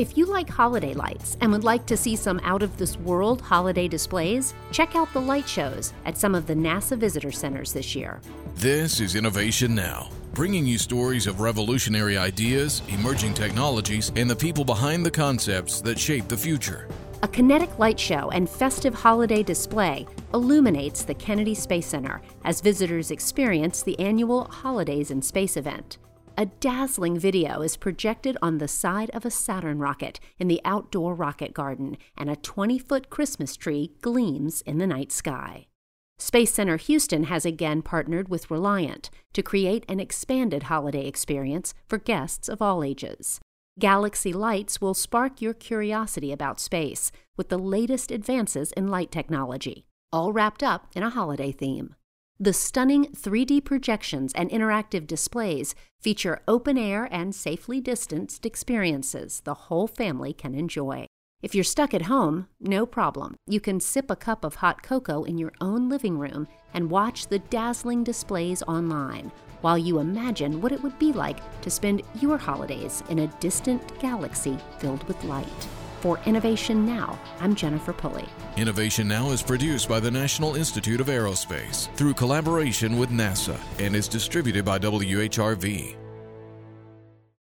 If you like holiday lights and would like to see some out of this world holiday displays, check out the light shows at some of the NASA visitor centers this year. This is Innovation Now, bringing you stories of revolutionary ideas, emerging technologies, and the people behind the concepts that shape the future. A kinetic light show and festive holiday display illuminates the Kennedy Space Center as visitors experience the annual Holidays in Space event. A dazzling video is projected on the side of a Saturn rocket in the outdoor rocket garden, and a 20 foot Christmas tree gleams in the night sky. Space Center Houston has again partnered with Reliant to create an expanded holiday experience for guests of all ages. Galaxy Lights will spark your curiosity about space with the latest advances in light technology, all wrapped up in a holiday theme. The stunning 3D projections and interactive displays feature open air and safely distanced experiences the whole family can enjoy. If you're stuck at home, no problem. You can sip a cup of hot cocoa in your own living room and watch the dazzling displays online while you imagine what it would be like to spend your holidays in a distant galaxy filled with light. For Innovation Now, I'm Jennifer Pulley. Innovation Now is produced by the National Institute of Aerospace through collaboration with NASA and is distributed by WHRV.